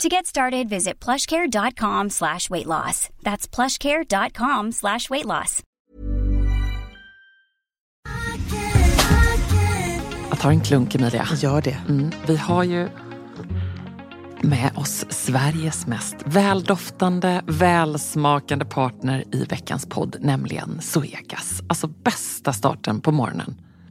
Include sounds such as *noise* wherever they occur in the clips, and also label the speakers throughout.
Speaker 1: To get started, visit plushcare.com slash weight loss. That's plushcare.com slash weight loss.
Speaker 2: Jag tar en klunk Emilia.
Speaker 3: Gör det.
Speaker 2: Mm, vi har ju med oss Sveriges mest väldoftande, välsmakande partner i veckans podd, nämligen Zoegas. Alltså bästa starten på morgonen.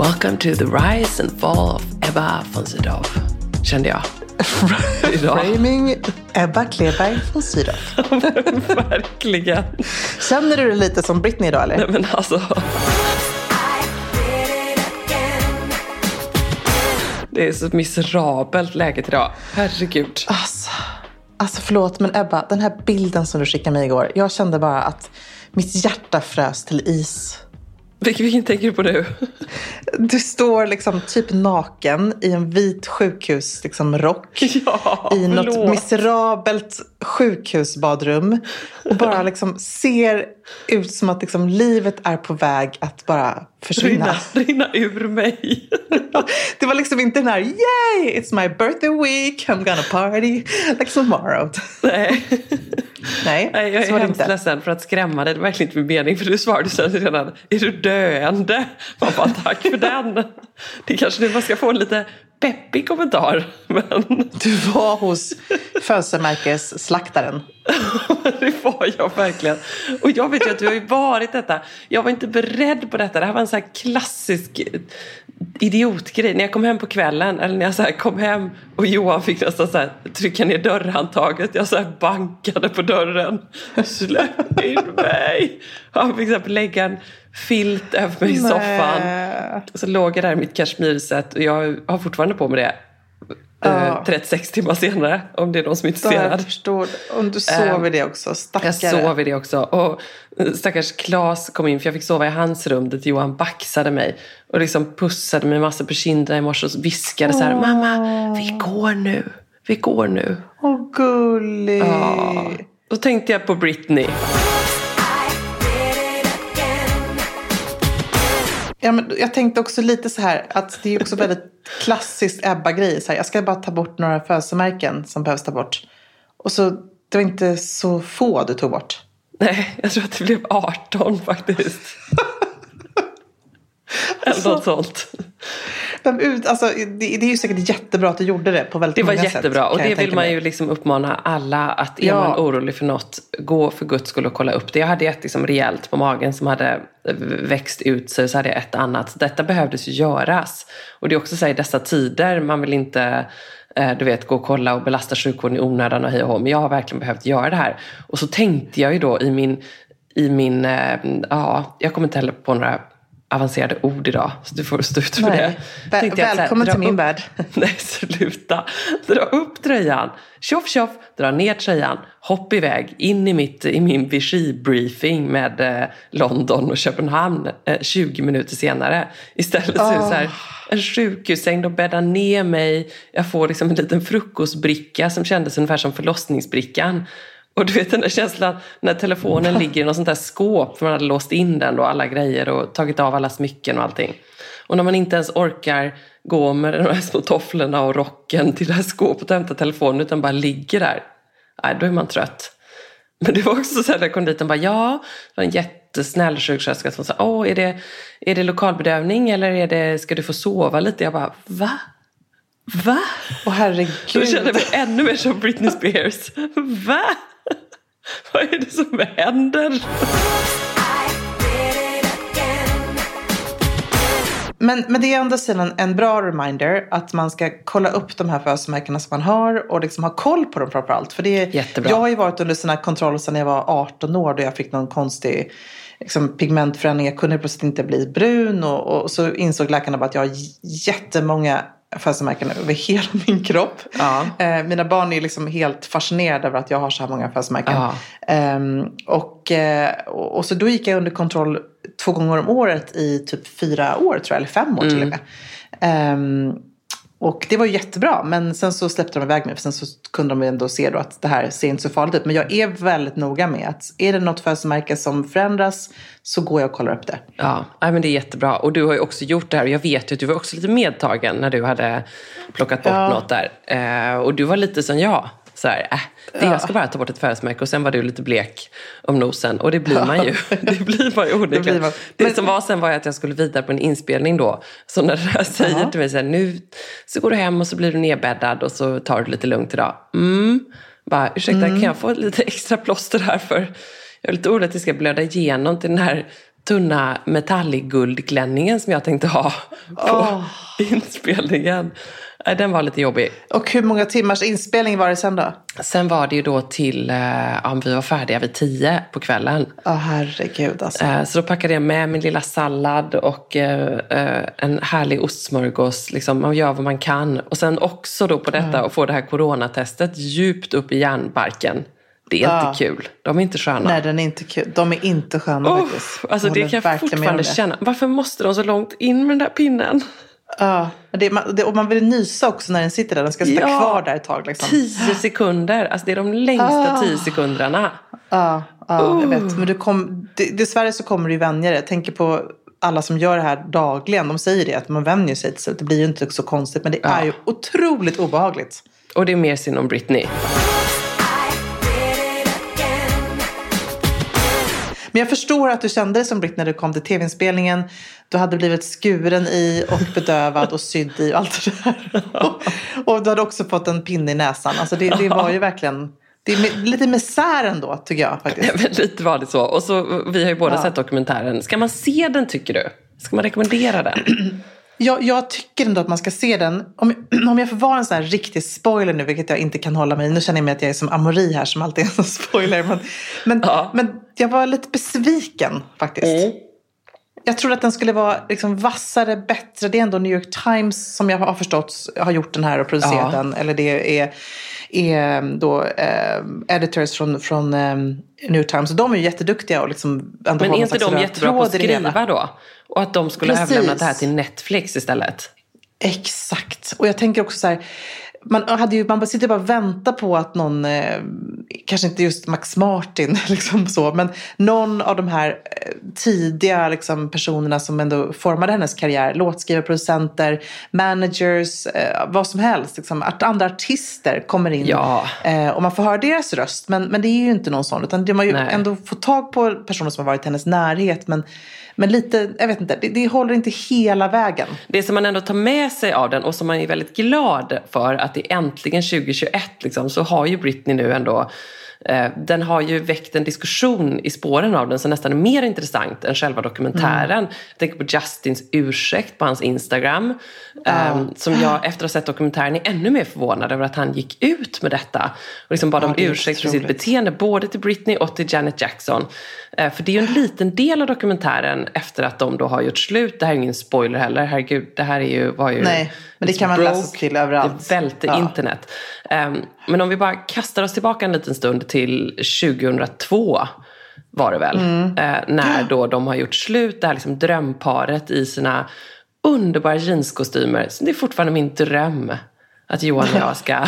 Speaker 4: Welcome to the rise and fall of Ebba von Sydow. Kände jag. *laughs*
Speaker 3: Framing Ebba Kleberg från Sydow. *laughs*
Speaker 2: Verkligen.
Speaker 3: Känner du dig lite som Britney idag eller?
Speaker 2: Nej men alltså. Det är så ett miserabelt läge idag. Herregud.
Speaker 3: Alltså, alltså förlåt, men Ebba, den här bilden som du skickade mig igår. Jag kände bara att mitt hjärta frös till is.
Speaker 2: Vilken, tänker du på nu?
Speaker 3: Du står liksom typ naken i en vit sjukhusrock liksom, *laughs* rock,
Speaker 2: Ja,
Speaker 3: i något miserabelt sjukhusbadrum och bara *laughs* liksom ser ut som att liksom livet är på väg att bara försvinna.
Speaker 2: Rinna, rinna ur mig. *laughs*
Speaker 3: Det var liksom inte den här yay, it's my birthday week, I'm gonna party like tomorrow.
Speaker 2: Nej. *laughs*
Speaker 3: Nej,
Speaker 2: Nej, jag är hemskt
Speaker 3: inte.
Speaker 2: ledsen för att skrämma dig. Det var verkligen inte min mening. För du svarade sen redan, är du döende? Man bara, tack för den. Det kanske nu man ska få en lite peppig kommentar. *laughs* Men
Speaker 3: Du var hos födelsemärkesslaktaren. *laughs*
Speaker 2: det var jag verkligen. Och jag vet ju att du har ju varit detta. Jag var inte beredd på detta. Det här var en sån här klassisk idiotgrej. När jag kom hem på kvällen, eller när jag så kom hem och Johan fick nästan så här trycka ner dörrhandtaget. Jag så bankade på dörren. Släpp in mig! Han fick så lägga en filt över mig i soffan. Så låg jag där i mitt kashmirset och jag har fortfarande på mig det.
Speaker 3: Ja.
Speaker 2: eh, 36 timmar senare, om det är någon som är
Speaker 3: Ja,
Speaker 2: intresserad.
Speaker 3: jag förstår. Om du sover
Speaker 2: Ehm,
Speaker 3: det också, stackare.
Speaker 2: Jag sov i det också. Och eh, stackars Klas kom in, för jag fick sova i hans rum där Johan baxade mig. Och liksom pussade mig massor på kinderna i morse och viskade så här, mamma, vi går nu, vi går nu.
Speaker 3: Åh, gullig.
Speaker 2: Ja. Då tänkte jag på Britney.
Speaker 3: Ja, men jag tänkte också lite så här att det är också väldigt klassiskt Ebba-grej. Jag ska bara ta bort några födelsemärken som behövs ta bort. Och så, det var inte så få du tog bort.
Speaker 2: Nej, jag tror att det blev 18 faktiskt. *laughs* Eller något sånt.
Speaker 3: Vem ut, alltså, det, det, är ju säkert jättebra att du gjorde det på väldigt
Speaker 2: det
Speaker 3: många sätt.
Speaker 2: Det var jättebra och det vill man
Speaker 3: mig.
Speaker 2: ju liksom uppmana alla att är ja. man orolig för något, gå för guds skull och kolla upp det. Jag hade ett liksom rejält på magen som hade växt ut sig så hade jag ett annat. Detta behövdes ju göras. Och det är också så här, i dessa tider, man vill inte eh, du vet, gå och kolla och belasta sjukvården i onödan och hej och Men jag har verkligen behövt göra det här. Och så tänkte jag ju då i min, i min eh, ja, jag kommer inte heller på några avancerade ord idag, så du får stå ut för det.
Speaker 3: Väl, välkommen här, till min upp, värld. *laughs*
Speaker 2: Nej, sluta. Dra upp tröjan, tjoff tjoff, dra ner tröjan, hopp iväg, in i, mitt, i min Vichy-briefing med eh, London och Köpenhamn eh, 20 minuter senare. Istället så är det så här, en sjukhussäng, de bäddar ner mig, jag får liksom en liten frukostbricka som kändes ungefär som förlossningsbrickan. Och du vet den där känslan när telefonen ligger i något sånt där skåp för man hade låst in den och alla grejer och tagit av alla smycken och allting. Och när man inte ens orkar gå med de här små tofflorna och rocken till det här skåpet och hämta telefonen utan bara ligger där. Nej, då är man trött. Men det var också så här när jag kom dit och bara ja, det var en jättesnäll sjuksköterska som sa åh, är det, är det lokalbedövning eller är det, ska du få sova lite? Jag bara va? Va?
Speaker 3: Åh herregud.
Speaker 2: Då kände jag mig ännu mer som Britney Spears. *laughs* Va? *laughs* Vad är det som händer?
Speaker 3: Men, men det är ändå en, en bra reminder att man ska kolla upp de här födelsemärkena som man har och liksom ha koll på dem framförallt. För det är,
Speaker 2: Jättebra.
Speaker 3: Jag har ju varit under sådana kontroller sedan jag var 18 år då jag fick någon konstig liksom, pigmentförändring. Jag kunde plötsligt inte bli brun och, och så insåg läkarna bara att jag har jättemånga födelsemärken över hela min kropp.
Speaker 2: Ja.
Speaker 3: Eh, mina barn är liksom helt fascinerade över att jag har så här många födelsemärken.
Speaker 2: Ja.
Speaker 3: Eh, och, och, och, så då gick jag under kontroll två gånger om året i typ fyra år tror jag, eller fem år mm. till och med. Och det var ju jättebra, men sen så släppte de iväg mig för sen så kunde de ändå se då att det här ser inte så farligt ut. Men jag är väldigt noga med att är det något födelsemärke som förändras så går jag och kollar upp det.
Speaker 2: Ja, men det är jättebra. Och du har ju också gjort det här. Och jag vet ju att du var också lite medtagen när du hade plockat bort ja. något där. Eh, och du var lite som jag. Så här, äh, det, jag ska bara ta bort ett födelsemärke och sen var du lite blek om nosen. Och det blir man ju. *laughs* Det blir man ju onekligen. Det, det men... som var sen var att jag skulle vidare på en inspelning då. Så när det här säger -huh. till mig så här, nu så går du hem och så blir du nedbäddad och så tar du lite lugnt idag. Mm. Bara, ursäkta, mm. kan jag få lite extra plåster här för jag är lite orolig att det ska blöda igenom till den här tunna metallguldklänningen som jag tänkte ha på oh. *laughs* inspelningen. Den var lite jobbig.
Speaker 3: Och hur många timmars inspelning var det sen då?
Speaker 2: Sen var det ju då till, eh, ja, vi var färdiga vid tio på kvällen.
Speaker 3: Ja, oh, herregud alltså.
Speaker 2: Eh, så då packade jag med min lilla sallad och eh, en härlig ostsmörgås. Liksom, man gör vad man kan. Och sen också då på detta mm. och få det här coronatestet djupt upp i hjärnbarken. Det är ja. inte kul. De är inte sköna.
Speaker 3: Nej, den är inte kul. De är inte sköna oh, faktiskt.
Speaker 2: Alltså det kan jag fortfarande känna. Varför måste de så långt in med den där pinnen?
Speaker 3: Ja, det, det, och man vill nysa också när den sitter där. Den ska sitta ja, kvar där ett tag. Liksom.
Speaker 2: Tio sekunder. Alltså det är de längsta ah. tio sekunderna.
Speaker 3: Ja, ja uh. jag vet. Men du kom, det, dessvärre så kommer du ju vänja dig. Jag tänker på alla som gör det här dagligen. De säger det, att man vänjer sig till Det blir ju inte så konstigt. Men det är ju otroligt obehagligt.
Speaker 2: Och det är mer synd om Britney.
Speaker 3: Men jag förstår att du kände dig som Britt när du kom till tv-inspelningen. Du hade blivit skuren i och bedövad och sydd i och allt det där. Och, *laughs* och du hade också fått en pinne i näsan. Alltså det, det var ju verkligen det är lite misär ändå tycker jag faktiskt.
Speaker 2: Ja, lite var det så. Och så, vi har ju båda ja. sett dokumentären. Ska man se den tycker du? Ska man rekommendera den? *clears throat*
Speaker 3: Jag, jag, tycker ändå att man ska se den. Om, *clears throat* om jag får vara en sån här riktig spoiler nu, vilket jag inte kan hålla mig Nu känner jag mig att jag är som Amori här som alltid är en *laughs* spoiler. Men, men, ja. men jag var lite besviken faktiskt. Mm. Jag trodde att den skulle vara liksom vassare, bättre. Det är ändå New York Times som jag har förstått har gjort den här och producerat ja. den. Eller det är, är då eh, editors från, från eh, New Times. De är ju jätteduktiga och liksom
Speaker 2: Men är inte de jättebra på att skriva då? Och att de skulle Precis. överlämna det här till Netflix istället?
Speaker 3: Exakt. Och jag tänker också så här, man, hade ju, man sitter bara och väntar på att någon eh, kanske inte just Max Martin, *laughs* liksom så, men någon av de här eh, tidiga liksom, personerna som ändå formade hennes karriär, låtskrivare, producenter, managers, eh, vad som helst, liksom, att andra artister kommer in
Speaker 2: Ja.
Speaker 3: eh, och man får höra deras röst, men, men det är ju inte någon sån, utan det man ju
Speaker 2: Nej.
Speaker 3: ändå får tag på personer som har varit i hennes närhet, men, men lite, jag vet inte, det, det håller inte hela vägen.
Speaker 2: Det som man ändå tar med sig av den och som man är väldigt glad för att det äntligen 2021 liksom, så har ju Britney nu ändå den har ju väckt en diskussion i spåren av den som nästan är mer intressant än själva dokumentären. Jag tänker på Justins ursäkt på hans Instagram. eh, som jag efter att ha sett dokumentären är ännu mer förvånad över att han gick ut med detta. Och liksom bad
Speaker 3: Ja,
Speaker 2: om ursäkt för sitt beteende både till Britney och till Janet Jackson. Eh, För det är ju en liten del av dokumentären efter att de då har gjort slut. Det här är ingen spoiler heller, herregud. Det här är ju, var ju...
Speaker 3: Nej, men det
Speaker 2: it's
Speaker 3: kan man läsa sig till överallt.
Speaker 2: Det välte
Speaker 3: Ja.
Speaker 2: internet. Ehm, men om vi bara kastar oss tillbaka en liten stund till 2002 var det väl.
Speaker 3: Mm.
Speaker 2: Eh, när då de har gjort slut, det här liksom drömparet i sina underbara jeanskostymer. Så det är fortfarande min dröm att Johan och jag ska... *laughs*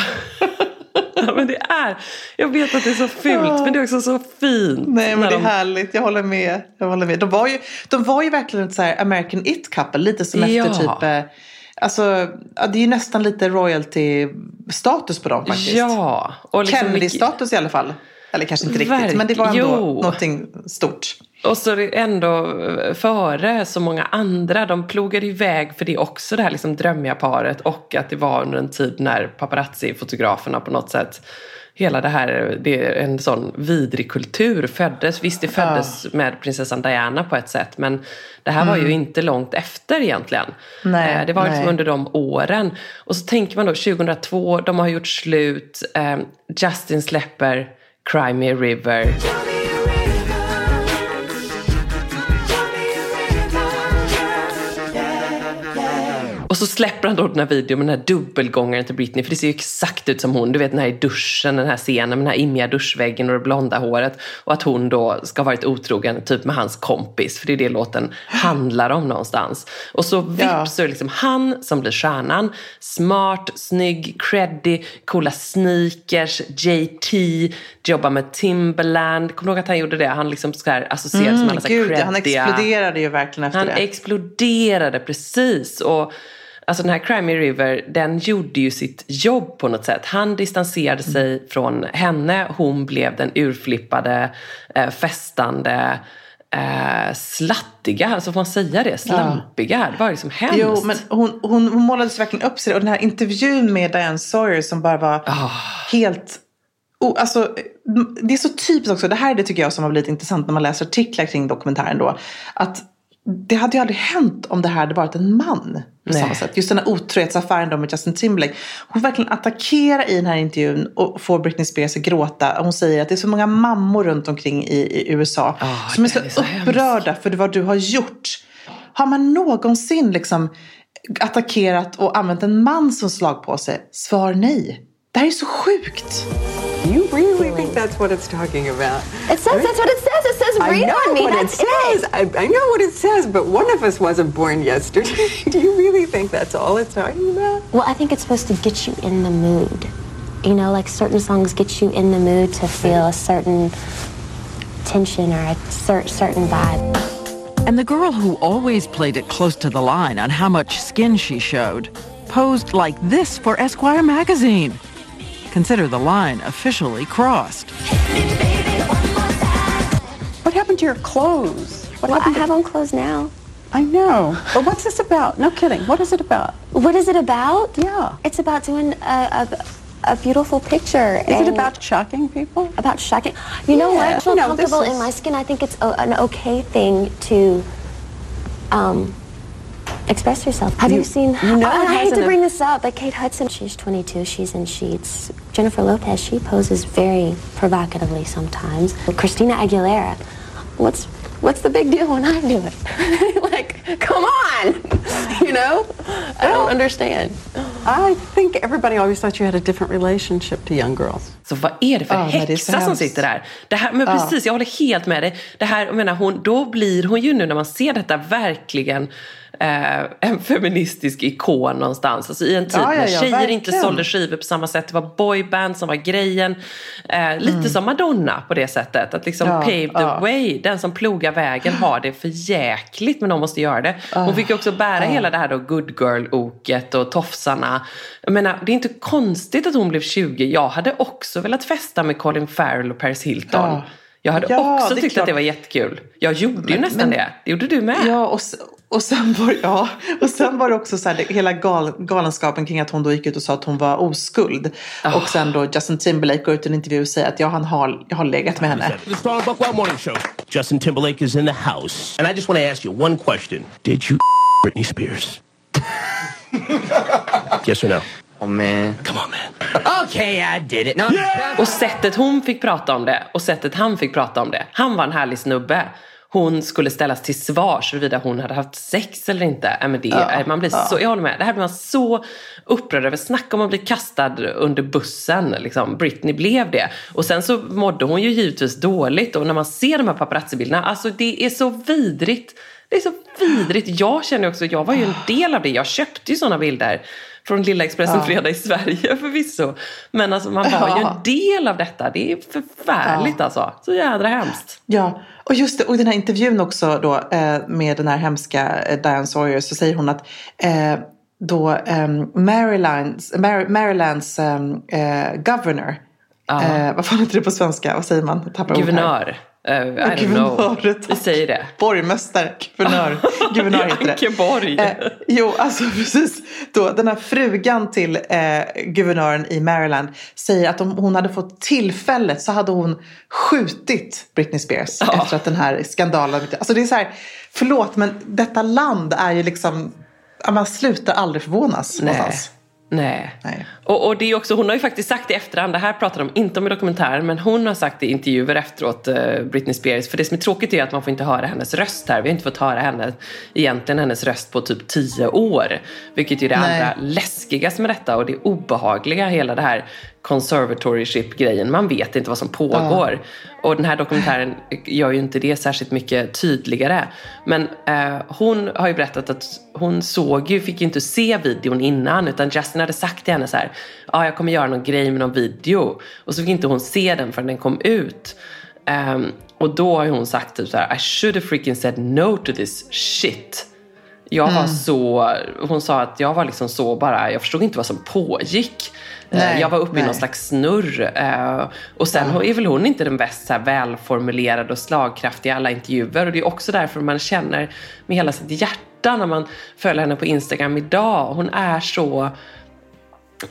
Speaker 2: ja, men det är, jag vet att det är så fult, men det är också så fint.
Speaker 3: Nej men det är
Speaker 2: de-
Speaker 3: härligt, jag håller med. Jag håller med. De, var ju, de var ju verkligen ett så American It couple, lite som
Speaker 2: Ja.
Speaker 3: efter typ eh, Alltså, det är ju nästan lite royalty-status på dem faktiskt.
Speaker 2: Ja. Liksom
Speaker 3: Kennedy-status i alla fall. Eller kanske inte riktigt,
Speaker 2: Verk-
Speaker 3: men det var ändå
Speaker 2: jo.
Speaker 3: någonting stort.
Speaker 2: Och så är det ändå eh, före så många andra. De plogade iväg för det också, det här liksom drömmiga paret. Och att det var under en tid när paparazzi-fotograferna på något sätt Hela det här, det är en sån vidrig kultur föddes. Visst, det föddes med prinsessan Diana på ett sätt. Men det här var ju inte långt efter egentligen.
Speaker 3: Nej,
Speaker 2: Eh, det var liksom under de åren. Och så tänker man då 2002, de har gjort slut. Eh, Justin släpper Cry Me a River. Så släpper han då den här videon med den här dubbelgångaren till Britney. För det ser ju exakt ut som hon. Du vet den här i duschen, den här scenen med den här immiga duschväggen och det blonda håret. Och att hon då ska ha varit otrogen typ med hans kompis. För det är det låten handlar om någonstans. Och så vips
Speaker 3: Ja.
Speaker 2: så är det liksom han som blir stjärnan. Smart, snygg, creddy, coola sneakers, JT, jobbar med Timberland. Kommer du ihåg att han gjorde det? Han liksom ska här associeras med alla så här
Speaker 3: Mm, Gud, han
Speaker 2: creddiga-
Speaker 3: exploderade ju verkligen efter
Speaker 2: han
Speaker 3: det.
Speaker 2: exploderade precis. Och alltså den här Cry Me River, den gjorde ju sitt jobb på något sätt. Han distanserade sig från henne. Hon blev den urflippade, eh, festande, eh, slattiga, alltså får man säga det? Slampiga. Det var liksom hemskt.
Speaker 3: Jo, men hon, hon, hon målades verkligen upp sig. Och den här intervjun med Diane Sawyer som bara var
Speaker 2: Ah.
Speaker 3: helt... Oh, alltså, det är så typiskt också. Det här är det tycker jag som har blivit intressant när man läser artiklar kring dokumentären då. Att det hade ju aldrig hänt om det här hade varit en man. På samma sätt. Just den här otrohetsaffären då med Justin Timberlake. Hon verkligen attackerar i den här intervjun och får Britney Spears att gråta. Hon säger att det är så många mammor runt omkring i, i USA
Speaker 2: Ah,
Speaker 3: som är så,
Speaker 2: är så hemskt.
Speaker 3: upprörda för vad du har gjort. Har man någonsin liksom attackerat och använt en man som slagpåse? Svar nej. Det här är så sjukt.
Speaker 5: You really think that's what it's talking about?
Speaker 6: It says that's what it says. It says read on me.
Speaker 5: what it
Speaker 6: That's
Speaker 5: says. I, I know what it says, but one of us wasn't born yesterday. *laughs* Do you really think that's all it's talking about?
Speaker 6: Well, I think it's supposed to get you in the mood. You know, like certain songs get you in the mood to feel a certain tension or a cer- certain vibe.
Speaker 7: And the girl who always played it close to the line on how much skin she showed posed like this for Esquire magazine. Consider the line officially crossed.
Speaker 5: What happened to your clothes? What
Speaker 6: Well, I
Speaker 5: happened to-
Speaker 6: have on clothes now.
Speaker 5: I know. But what's this about? No kidding. What is it about?
Speaker 6: What is it about?
Speaker 5: Yeah.
Speaker 6: It's about doing a, a, a beautiful picture.
Speaker 5: Is it about shocking people?
Speaker 6: about shocking? You know what? I feel
Speaker 5: no, this
Speaker 6: comfortable in my skin. I think it's a, an okay thing to um, express yourself. Have you,
Speaker 5: You-
Speaker 6: seen?
Speaker 5: you know
Speaker 6: I, I hate to bring this up, but Kate Hudson. She's 22. She's in sheets. Jennifer Lopez. She poses very provocatively sometimes. Christina Aguilera. What's What's the big deal when I do it? *laughs* like, come on, *laughs* you know? I don't understand.
Speaker 5: I think everybody always thought you had a different relationship to young girls.
Speaker 2: Så vad är det för
Speaker 3: Ja, men det är så
Speaker 2: häxa som
Speaker 3: hemskt.
Speaker 2: sitter där? Det här men ah. precis, jag håller helt med dig. Det här, jag menar, hon, då blir hon ju nu när man ser detta verkligen eh, en feministisk ikon någonstans. Alltså i en tid
Speaker 3: Ja, ja,
Speaker 2: när
Speaker 3: ja,
Speaker 2: tjejer
Speaker 3: verkligen.
Speaker 2: inte sålde skivor på samma sätt. Det var boyband som var grejen. Eh, lite som Madonna på det sättet. Att liksom
Speaker 3: Mm.
Speaker 2: Pave the way. Den som plogar vägen har det för jäkligt men de måste göra det. Hon fick ju också bära hela det här då good girl-oket och tofsarna. Jag menar, det är inte konstigt att hon blev 20. Jag hade också velat festa med Colin Farrell och Paris Hilton.
Speaker 3: Ja.
Speaker 2: Jag hade
Speaker 3: Ja,
Speaker 2: också tyckt
Speaker 3: klart.
Speaker 2: att det var jättekul. Jag gjorde ju nästan
Speaker 3: men-
Speaker 2: det. Det gjorde du med.
Speaker 3: Ja, och, och, sen var, ja, och sen var det också så här, det, hela gal, galenskapen kring att hon då gick ut och sa att hon var oskuld.
Speaker 2: Ah.
Speaker 3: Och sen då Justin Timberlake går ut i en intervju och säger att ja, han har, jag har legat med henne.
Speaker 8: The Star and Buckwild Morning Show. Justin Timberlake is in the house. And I just want to ask you one question. Did you *laughs* Britney Spears? *laughs* yes or no?
Speaker 9: Oh man.
Speaker 8: Come on, man.
Speaker 9: Okay, I did it. No,
Speaker 2: Och sättet hon fick prata om det och sättet han fick prata om det. Han var en härlig snubbe. Hon skulle ställas till svars huruvida hon hade haft sex eller inte. Äh, men det, äh, man blir så, jag håller med. Det här blir man så upprörd över. Snacka om att bli kastad under bussen. Liksom. Britney blev det. Och sen så mådde hon ju givetvis dåligt. Och när man ser de här paparazzi-bilderna, alltså det är så vidrigt. Det är så vidrigt. Jag känner också, jag var ju en del av det. Jag köpte ju sådana bilder från Lilla Expressen Fredag i Sverige *laughs* förvisso. Men alltså man var ju en del av detta. Det är förfärligt alltså. Så jädra hemskt.
Speaker 3: Ja, och just det, och den här intervjun också då eh, med den här hemska eh, Diane Sawyer så säger hon att eh, då eh, Marylands, Mar- Marylands eh, eh, governor, eh, vad fan heter det på svenska, vad säger man? Tappar.
Speaker 2: Guvernör. Uh, I don't know. Vi säger det.
Speaker 3: Borgmästare, guvernör, guvernör heter det. *laughs*
Speaker 2: Ankeborg.
Speaker 3: Eh, jo, alltså *laughs* precis. Då, den här frugan till eh, guvernören i Maryland säger att om hon hade fått tillfället så hade hon skjutit Britney Spears
Speaker 2: Ja.
Speaker 3: efter att den här skandalen. Alltså det är så här, förlåt men detta land är ju liksom, man slutar aldrig förvånas
Speaker 2: Nej.
Speaker 3: någonstans.
Speaker 2: Nej.
Speaker 3: Nej.
Speaker 2: Och, och det är också, hon har ju faktiskt sagt i efterhand, det här pratar de inte om i dokumentären, men hon har sagt i intervjuer efteråt, eh, Britney Spears, för det som är tråkigt är att man får inte höra hennes röst här. Vi har inte fått höra henne, egentligen hennes röst på typ tio år. Vilket är det
Speaker 3: Nej.
Speaker 2: allra läskigaste med detta och det obehagliga, hela det här conservatorship-grejen. Man vet inte vad som pågår. Och den här dokumentären gör ju inte det särskilt mycket tydligare. Men eh, hon har ju berättat att hon såg ju, fick ju inte se videon innan utan Justin hade sagt till henne så här, ja ah, jag kommer göra någon grej med någon video. Och så fick inte hon se den förrän den kom ut. Ehm, och då har hon sagt typ så här, I should have freaking said no to this shit. Jag var så, hon sa att jag var liksom så bara, jag förstod inte vad som pågick. Eh,
Speaker 3: Nej,
Speaker 2: jag var uppe i
Speaker 3: nej.
Speaker 2: någon slags snurr. eh, Och sen är väl hon inte den bäst så här välformulerade och slagkraftiga i alla intervjuer. Och det är också därför man känner med hela sitt hjärta när man följer henne på Instagram idag. Hon är så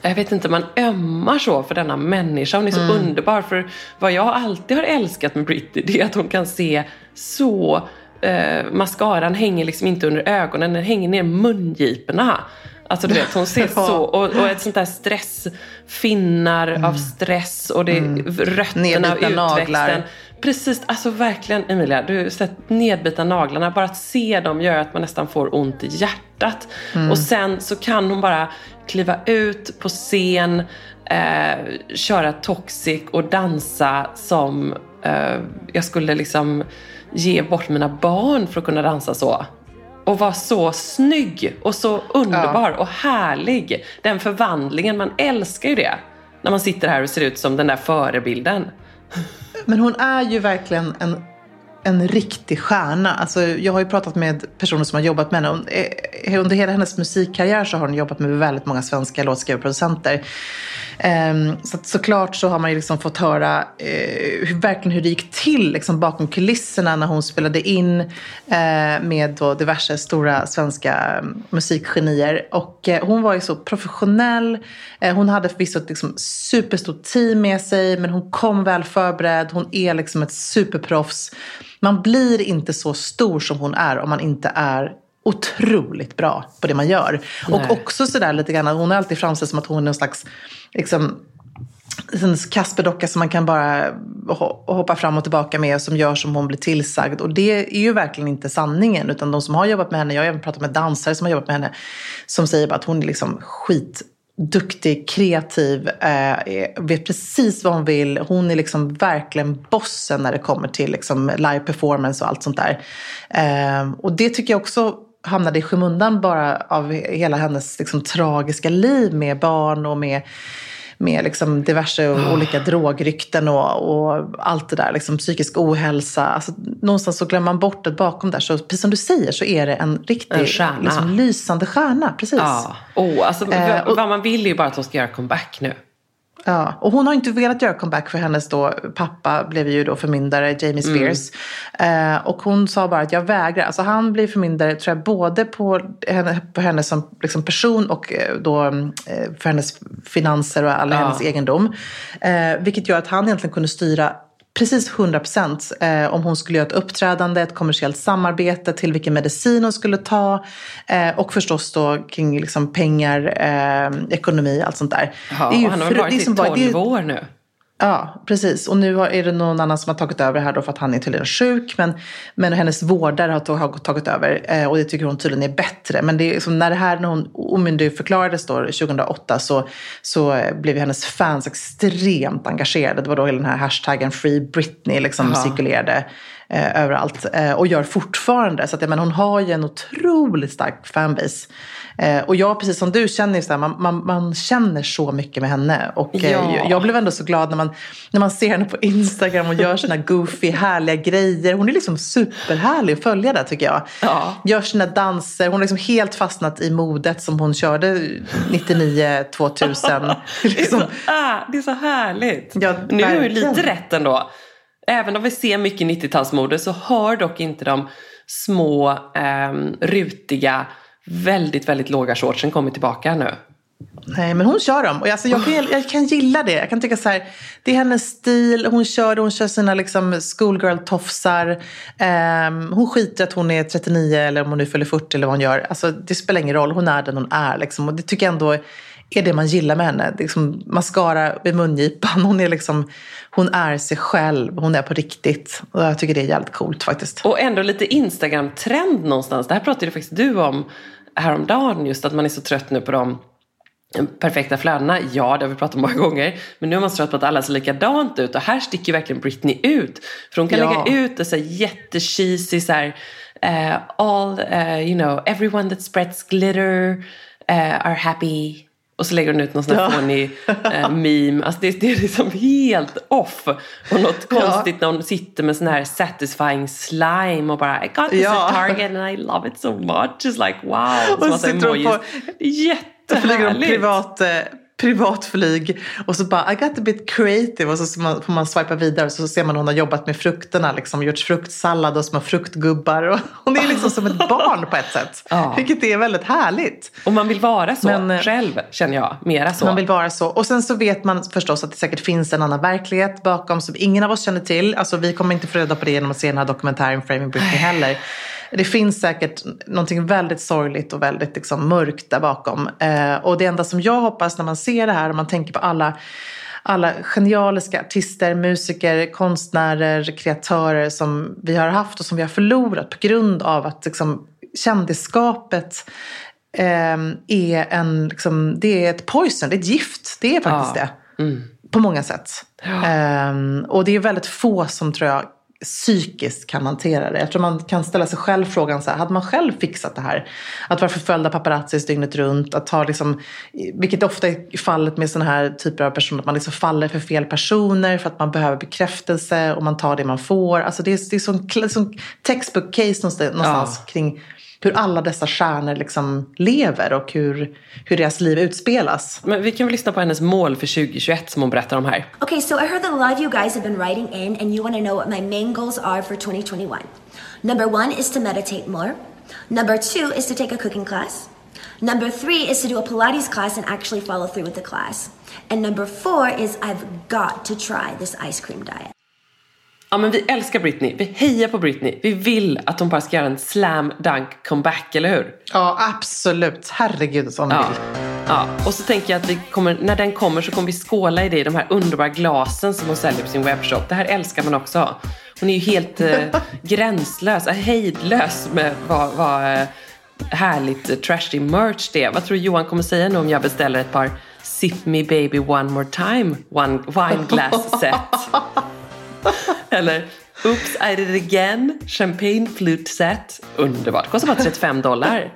Speaker 2: jag vet inte, man ömmar så för denna människa. Hon är så underbar. För vad jag alltid har älskat med Britney, det är att hon kan se så... Eh, mascaran hänger liksom inte under ögonen, den hänger ner i mungiporna. Alltså du vet, hon ser *laughs* så... Och, och ett sånt där stressfinnar av stress och det, rötterna och
Speaker 3: Nedbitna naglar.
Speaker 2: utväxten. Precis, alltså verkligen Emilia, du sett nedbita naglarna. Bara att se dem gör att man nästan får ont i hjärtat. Och sen så kan hon bara kliva ut på scen, eh, köra toxic och dansa som eh, jag skulle liksom ge bort mina barn för att kunna dansa så. Och vara så snygg och så underbar och härlig. Den förvandlingen, man älskar ju det. När man sitter här och ser ut som den där förebilden.
Speaker 3: Men hon är ju verkligen en, en riktig stjärna. Alltså, jag har ju pratat med personer som har jobbat med henne. Eh, under hela hennes musikkarriär så har hon jobbat med väldigt många svenska låtskrivarproducenter. Ehm, så att såklart så har man ju liksom fått höra eh, hur, verkligen hur det gick till liksom bakom kulisserna när hon spelade in eh, med då diverse stora svenska mm, musikgenier. Och eh, hon var ju så professionell. Eh, hon hade förvisso ett liksom, superstort team med sig men hon kom väl förberedd. Hon är liksom ett superproffs. Man blir inte så stor som hon är om man inte är otroligt bra på det man gör.
Speaker 2: Nej.
Speaker 3: Och också sådär lite grann, hon har alltid framställt som att hon är någon slags liksom, en Kasperdocka som man kan bara ho- hoppa fram och tillbaka med och som gör som hon blir tillsagd. Och det är ju verkligen inte sanningen. Utan de som har jobbat med henne, jag har även pratat med dansare som har jobbat med henne, som säger bara att hon är liksom skitduktig, kreativ, eh, är- vet precis vad hon vill. Hon är liksom verkligen bossen när det kommer till liksom live performance och allt sånt där. Eh, och det tycker jag också hamnade i skymundan bara av hela hennes liksom, tragiska liv med barn och med med liksom diverse oh. olika drogrykten och, och, allt det där. Liksom psykisk ohälsa. Alltså, någonstans så glömmer man bort det bakom där. Så precis som du säger så är det en riktig en stjärna. Liksom, lysande stjärna. Precis. Ja.
Speaker 2: Oh, alltså, eh, och, vad man vill är ju bara att hon ska göra comeback nu.
Speaker 3: Ja, och hon har inte velat göra comeback för hennes då, pappa blev ju då förmyndare, Jamie mm. Spears. Mm. Eh, och hon sa bara att jag vägrar. Alltså han blir förmyndare tror jag både på henne, på henne som liksom person och eh, då eh, för hennes finanser och all ja. hennes egendom. Eh, vilket gör att han egentligen kunde styra precis 100 procent eh, om hon skulle göra ett uppträdande, ett kommersiellt samarbete, till vilken medicin hon skulle ta eh, och förstås då kring liksom pengar, eh, ekonomi, allt sånt där.
Speaker 2: Ja, det är ju han har varit i 12 år nu?
Speaker 3: Ja, precis. Och nu är det någon annan som har tagit över här då för att han är tydligen sjuk. Men, men hennes vårdare har, tagit över eh, och det tycker hon tydligen är bättre. Men det är när det här, när hon omyndigförklarades då 2008 så, så blev hennes fans extremt engagerade. Det var då hela den här hashtaggen Free Britney liksom cirkulerade eh, överallt. Eh, och gör fortfarande. Så att, men hon har ju en otroligt stark fanbase. Eh, och jag, precis som du, känner ju så här, man, man, man, känner så mycket med henne. Och eh, ja. jag, jag blev ändå så glad när man, när man ser henne på Instagram och gör sina goofy, härliga grejer. Hon är liksom superhärlig att följa där tycker jag. Ja. Gör sina danser. Hon har liksom helt fastnat i modet som hon körde 99, 2000.
Speaker 2: liksom. det, är så, ah, det är så härligt. Ja, nu är hon ju lite rätt ändå. Även om vi ser mycket 90-talsmode så har dock inte de små eh, rutiga väldigt, väldigt låga shortsen kommit tillbaka nu.
Speaker 3: Nej, men hon kör dem. Och alltså, jag, kan, jag kan gilla det. Jag kan tycka så här, det är hennes stil. Hon kör Hon kör sina liksom, schoolgirl-tofsar. Um, hon skiter att hon är 39 eller om hon nu fyller 40 eller vad hon gör. Alltså, det spelar ingen roll. Hon är den hon är. Liksom. Och det tycker jag ändå är det man gillar med henne. Det är liksom mascara vid mungipan. Hon är, liksom, hon är sig själv. Hon är på riktigt. Och jag tycker det är jävligt coolt faktiskt.
Speaker 2: Och ändå lite Instagram-trend någonstans. Det här pratade ju faktiskt du om häromdagen. Just att man är så trött nu på de perfekta flödena. Ja, det har vi pratat om många gånger. Men nu är man så trött på att alla ser likadant ut. Och här sticker verkligen Britney ut. För hon kan ja. lägga ut det så jättecheesy så här, uh, all, uh, you know, everyone that spreads glitter uh, are happy och så lägger hon ut någon sån här ja. fånig eh, meme. Alltså det, det, är liksom helt off. Och något konstigt när hon sitter med sån här satisfying slime och bara I got this ja. at Target and I love it so much. It's like wow.
Speaker 3: Och så sitter hon på... Jättehärligt. privat, eh, privatflyg och så bara I got a bit creative och så får man swipa vidare och så ser man hon har jobbat med frukterna, liksom, gjort fruktsallad och små fruktgubbar. Och hon är liksom som ett *laughs* barn på ett sätt. Ja. Vilket är väldigt härligt.
Speaker 2: Och man vill vara så Men, eh, själv känner jag, mera så.
Speaker 3: Man vill vara så. Och sen så vet man förstås att det säkert finns en annan verklighet bakom som ingen av oss känner till. Alltså vi kommer inte få reda på det genom att se den här dokumentären Framing Britney heller det finns säkert någonting väldigt sorgligt och väldigt liksom, mörkt där bakom. Eh, och det enda som jag hoppas när man ser det här, och man tänker på alla alla genialiska artister, musiker, konstnärer, kreatörer som vi har haft och som vi har förlorat på grund av att liksom, kändisskapet eh, är, en, liksom, det är ett poison, det är ett gift. Det är faktiskt ja. det. Mm. På många sätt. Ja. Eh, och det är väldigt få som tror jag psykiskt kan hantera det. Jag tror man kan ställa sig själv frågan så här, hade man själv fixat det här? Att vara förföljd av paparazzis dygnet runt, att ha liksom, vilket ofta är fallet med sådana här typer av personer, att man liksom faller för fel personer för att man behöver bekräftelse och man tar det man får. Alltså det är, det är som, som textbook case någonstans, någonstans ja. kring hur alla dessa stjärnor liksom lever och hur, hur deras liv utspelas.
Speaker 2: Men vi kan väl lyssna på hennes mål för 2021 som hon berättar om här.
Speaker 9: Okay, so I heard that a lot of you guys have been writing in and you want to know what my main goals are for 2021. Number one is to meditate more. Number two is to take a cooking class. Number three is to do a Pilates class and actually follow through with the class. And number four is I've got to try this ice cream diet.
Speaker 2: Ja men vi älskar Britney, vi hejar på Britney. Vi vill att hon bara ska göra en slam dunk comeback, eller hur?
Speaker 3: Ja absolut, herregud som
Speaker 2: ja.
Speaker 3: vill.
Speaker 2: Ja, och så tänker jag att vi kommer, när den kommer så kommer vi skåla i det, i de här underbara glasen som hon säljer på sin webbshop. Det här älskar man också. Hon är ju helt eh, *laughs* gränslös, eh, hejdlös med vad, vad eh, härligt eh, trashy merch det är. Vad tror Johan kommer säga nu om jag beställer ett par Sip Me Baby One More Time one, wine glass set? *laughs* Eller Oops, I did it again. Champagne flute set. Underbart. Kostar bara 35 dollar.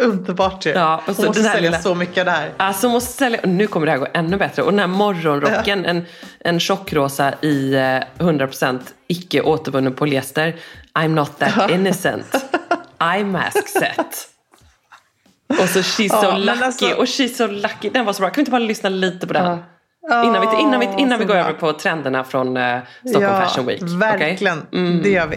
Speaker 3: Underbart ju.
Speaker 2: Ja, och så
Speaker 3: Hon måste
Speaker 2: den här
Speaker 3: sälja
Speaker 2: lilla-
Speaker 3: så mycket där.
Speaker 2: Alltså måste sälja, nu kommer det här gå ännu bättre. Och den här morgonrocken, en, en tjockrosa i eh, 100% icke återvunnen polyester. I'm not that innocent. Eye mask set. Och så She's
Speaker 3: Ja,
Speaker 2: so lucky.
Speaker 3: alltså-
Speaker 2: Och She's so lucky. Den var så bra. Kan vi inte bara lyssna lite på den?
Speaker 3: Ja.
Speaker 2: Innan vi, innan vi, innan vi går
Speaker 3: bra.
Speaker 2: över på trenderna från eh, Stockholm
Speaker 3: ja,
Speaker 2: Fashion Week.
Speaker 3: Verkligen,
Speaker 2: Mm.
Speaker 3: det gör vi.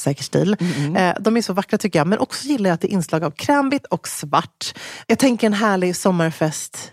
Speaker 3: säker stil,
Speaker 7: Mm.
Speaker 3: de är så vackra tycker jag. Men också gillar jag att det är inslag av krämvitt och svart. Jag tänker en härlig sommarfest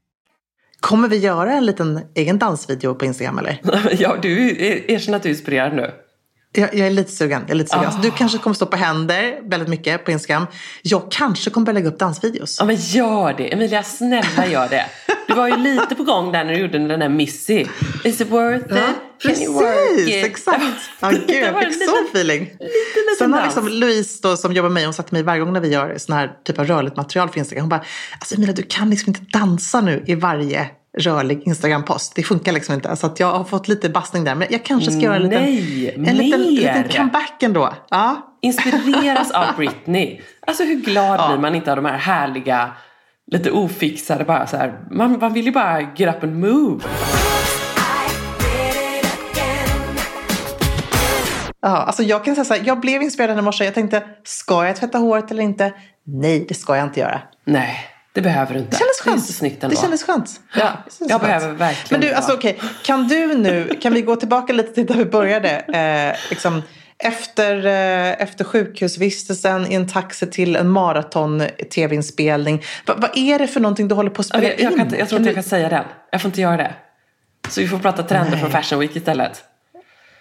Speaker 3: Kommer vi göra en liten egen dansvideo på Instagram eller? *laughs*
Speaker 2: ja, du er- erkänner att du är inspirerad nu.
Speaker 3: Jag, jag är lite sugen. Jag är lite sugen.
Speaker 2: Ah.
Speaker 3: Så du kanske kommer stå på händer väldigt mycket på Instagram. Jag kanske kommer börja lägga upp dansvideos.
Speaker 2: Ja men gör det, Emilia snälla gör det. Du var ju *laughs* lite på gång där när du gjorde den där Missy. Is it worth it? Work
Speaker 3: Precis,
Speaker 2: it?
Speaker 3: exakt. Ja, gud, jag fick sån feeling.
Speaker 2: liten, liten
Speaker 3: Sen har liksom Louise då, som jobbar med mig, hon till mig varje gång när vi gör sån här typ av rörligt material för Instagram. Hon bara, alltså Emilia du kan liksom inte dansa nu i varje rörlig Instagram-post. Det funkar liksom inte. Så att jag har fått lite bassning där. Men jag kanske ska göra en liten,
Speaker 2: Nej,
Speaker 3: en liten, liten comeback ändå. Ja.
Speaker 2: Inspireras av *laughs* Britney. Alltså hur glad blir man inte av de här härliga, lite ofixade bara så här. Man, man vill ju bara get up and move.
Speaker 3: Ja, alltså jag kan säga så här, jag blev inspirerad i morse. Jag tänkte, ska jag tvätta håret eller inte? Nej, det ska jag inte göra.
Speaker 2: Nej, det behöver du inte.
Speaker 3: Det kändes
Speaker 2: Det är
Speaker 3: skönt.
Speaker 2: så snyggt ändå.
Speaker 3: Det kändes skönt.
Speaker 2: Ja, jag
Speaker 3: skönt.
Speaker 2: behöver verkligen
Speaker 3: Men du, alltså okej. Kan du nu, kan vi gå tillbaka lite till där vi började? Eh, liksom, efter, eh, efter sjukhusvistelsen i en taxi till en maraton-tv-inspelning. Va, vad är det för någonting du håller på att spela
Speaker 2: Okej, jag,
Speaker 3: in?
Speaker 2: kan, inte- jag tror inte jag
Speaker 3: du-
Speaker 2: kan säga den. Jag får inte göra det. Så vi får prata trender
Speaker 3: Nej.
Speaker 2: från Fashion Week istället.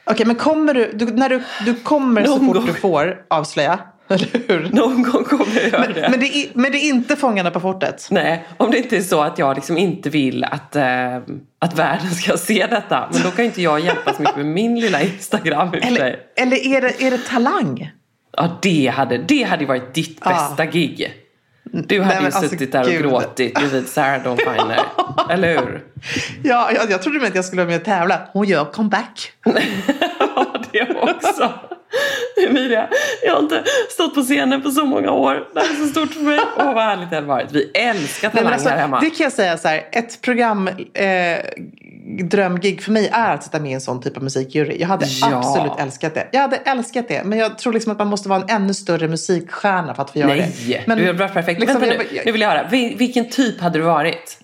Speaker 3: Okej, men kommer du, du, när du, du kommer så
Speaker 2: Någon
Speaker 3: fort
Speaker 2: gång.
Speaker 3: du får avslöja, eller hur? *laughs*
Speaker 2: Någon gång kommer jag göra det.
Speaker 3: Men det, är, men det är inte Fångarna på fortet?
Speaker 2: Nej, om det inte är så att jag liksom inte vill att, eh, att världen ska se detta. Men då kan inte jag hjälpa så mycket med min lilla Instagram
Speaker 3: Eller, eller är, det, är det talang?
Speaker 2: Ja, det hade, det hade varit ditt
Speaker 3: Ja.
Speaker 2: bästa gig. Du hade
Speaker 3: Nej,
Speaker 2: ju
Speaker 3: men alltså,
Speaker 2: suttit där och
Speaker 3: gud.
Speaker 2: gråtit bredvid Sarah Dawn Finer. *laughs* Eller hur?
Speaker 3: Ja, jag, jag trodde med att jag skulle vara med och tävla. Hon gör comeback. *laughs*
Speaker 2: Ja, det också. *laughs* Emilia, jag har inte stått på scenen på så många år. Det här är så stort för mig. Åh, vad härligt det hade varit. Vi älskar
Speaker 3: Nej, men
Speaker 2: Talang
Speaker 3: alltså,
Speaker 2: här hemma.
Speaker 3: Det kan jag säga så här, ett program, eh, drömgig för mig är att sitta med i en sån typ av musikjury. Jag hade
Speaker 2: Ja.
Speaker 3: absolut älskat det. Jag hade älskat det. Men jag tror liksom att man måste vara en ännu större musikstjärna för att få göra det.
Speaker 2: Nej,
Speaker 3: Men
Speaker 2: du har varit perfekt.
Speaker 3: liksom,
Speaker 2: Vänta nu,
Speaker 3: jag- jag-
Speaker 2: nu vill jag höra. Vil- Vilken typ hade du varit?